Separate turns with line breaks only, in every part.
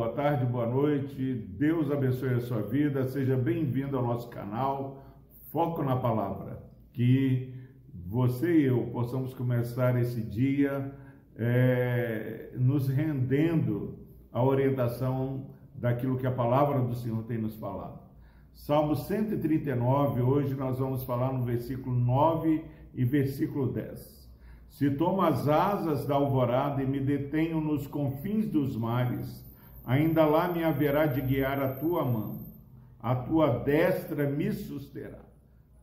boa tarde, boa noite. Deus abençoe a sua vida. Seja bem-vindo ao nosso canal Foco na Palavra. Que você e eu possamos começar esse dia é, nos rendendo à orientação daquilo que a palavra do Senhor tem nos falado. Salmo 139, hoje nós vamos falar no versículo 9 e versículo 10. Se tomo as asas da alvorada e me detenho nos confins dos mares, ainda lá me haverá de guiar a tua mão, a tua destra me susterá.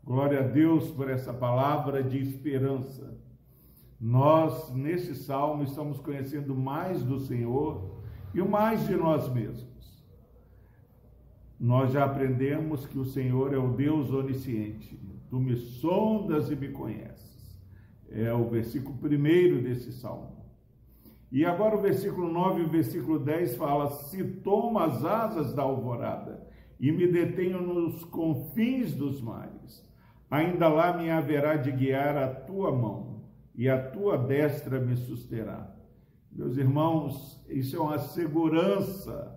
Glória a Deus por essa palavra de esperança. Nós, nesse salmo, estamos conhecendo mais do Senhor e o mais de nós mesmos. Nós já aprendemos que o Senhor é o Deus onisciente. Tu me sondas e me conheces é o versículo primeiro desse salmo. E agora o versículo 9 e o versículo 10 fala: Se tomo as asas da alvorada e me detenho nos confins dos mares, ainda lá me haverá de guiar a tua mão, e a tua destra me susterá. Meus irmãos, isso é uma segurança,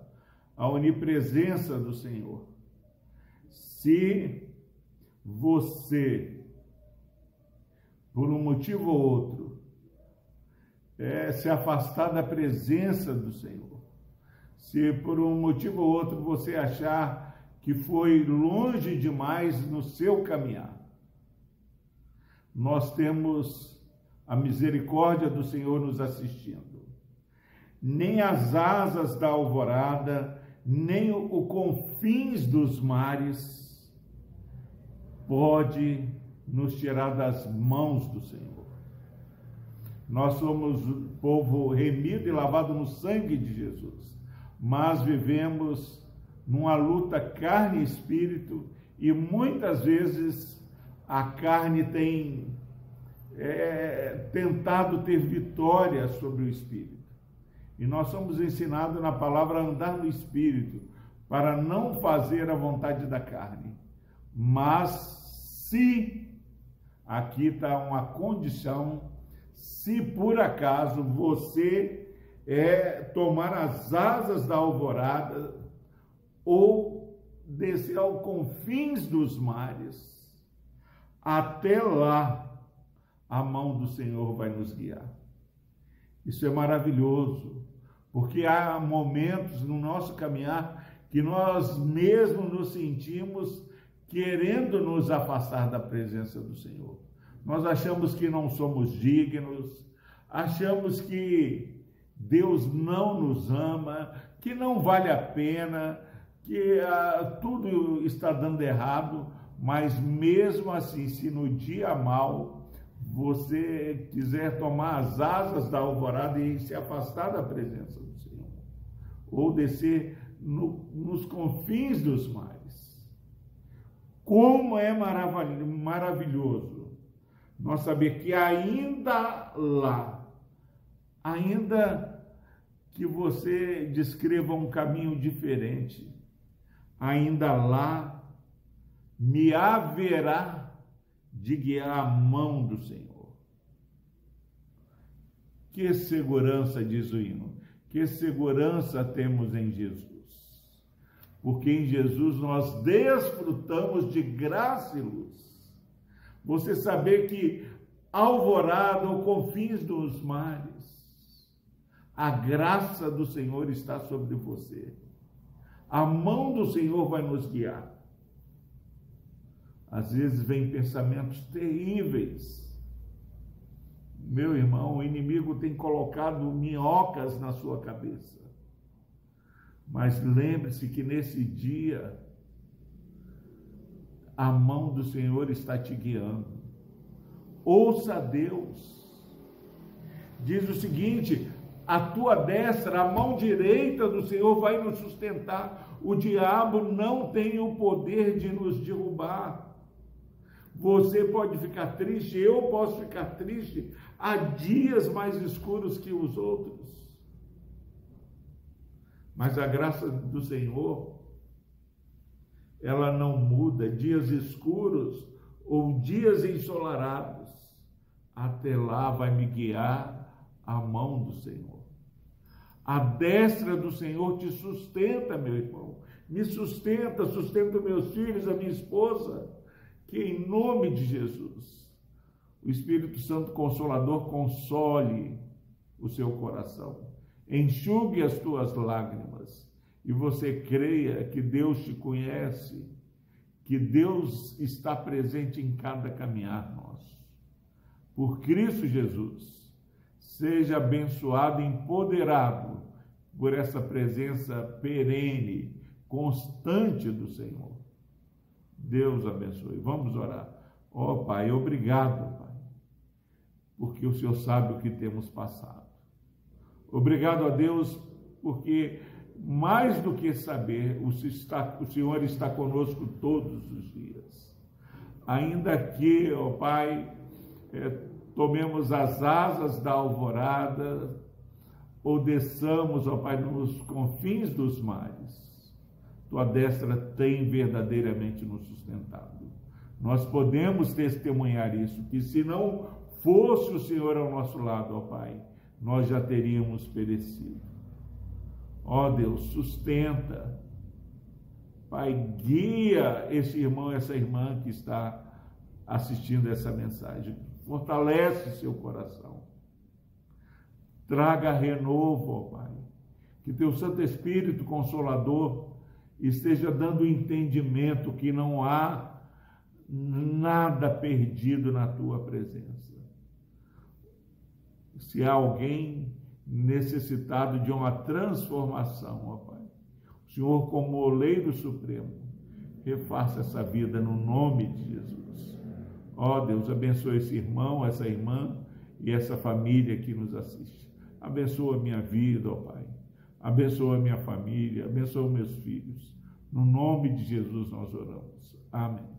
a onipresença do Senhor. Se você por um motivo ou outro, é, se afastar da presença do Senhor, se por um motivo ou outro você achar que foi longe demais no seu caminhar, nós temos a misericórdia do Senhor nos assistindo. Nem as asas da alvorada, nem o confins dos mares pode nos tirar das mãos do Senhor. Nós somos povo remido e lavado no sangue de Jesus, mas vivemos numa luta carne e espírito e muitas vezes a carne tem é, tentado ter vitória sobre o espírito. E nós somos ensinados na palavra a andar no espírito para não fazer a vontade da carne, mas se Aqui está uma condição, se por acaso você é, tomar as asas da alvorada ou descer ao confins dos mares, até lá a mão do Senhor vai nos guiar. Isso é maravilhoso, porque há momentos no nosso caminhar que nós mesmos nos sentimos querendo nos afastar da presença do Senhor. Nós achamos que não somos dignos, achamos que Deus não nos ama, que não vale a pena, que ah, tudo está dando errado, mas mesmo assim, se no dia mal você quiser tomar as asas da alvorada e se afastar da presença do Senhor, ou descer no, nos confins dos mares, como é maravilhoso nós saber que ainda lá, ainda que você descreva um caminho diferente, ainda lá me haverá de guiar a mão do Senhor. Que segurança, diz o hino, que segurança temos em Jesus porque em Jesus nós desfrutamos de graça e luz. Você saber que alvorada ou confins dos mares, a graça do Senhor está sobre você. A mão do Senhor vai nos guiar. Às vezes vem pensamentos terríveis. Meu irmão, o inimigo tem colocado minhocas na sua cabeça. Mas lembre-se que nesse dia a mão do Senhor está te guiando. Ouça a Deus. Diz o seguinte: a tua destra, a mão direita do Senhor vai nos sustentar. O diabo não tem o poder de nos derrubar. Você pode ficar triste, eu posso ficar triste. Há dias mais escuros que os outros. Mas a graça do Senhor, ela não muda. Dias escuros ou dias ensolarados, até lá vai me guiar a mão do Senhor. A destra do Senhor te sustenta, meu irmão. Me sustenta, sustenta meus filhos, a minha esposa. Que em nome de Jesus, o Espírito Santo Consolador console o seu coração, enxugue as tuas lágrimas e você creia que Deus te conhece, que Deus está presente em cada caminhar nosso. Por Cristo Jesus, seja abençoado e empoderado por essa presença perene, constante do Senhor. Deus abençoe. Vamos orar. Ó oh, Pai, obrigado, Pai, porque o Senhor sabe o que temos passado. Obrigado a Deus, porque mais do que saber, o Senhor está conosco todos os dias. Ainda que, ó Pai, é, tomemos as asas da alvorada ou desçamos, ó Pai, nos confins dos mares, tua destra tem verdadeiramente nos sustentado. Nós podemos testemunhar isso, que se não fosse o Senhor ao nosso lado, ó Pai, nós já teríamos perecido. Ó oh, Deus, sustenta. Pai, guia esse irmão, essa irmã que está assistindo essa mensagem. Fortalece seu coração. Traga renovo, ó Pai. Que teu Santo Espírito Consolador esteja dando entendimento que não há nada perdido na tua presença. Se há alguém necessitado de uma transformação, ó Pai. O Senhor, como oleiro supremo, refaça essa vida no nome de Jesus. Ó Deus, abençoe esse irmão, essa irmã e essa família que nos assiste. Abençoa a minha vida, ó Pai. Abençoa a minha família, abençoa meus filhos. No nome de Jesus nós oramos. Amém.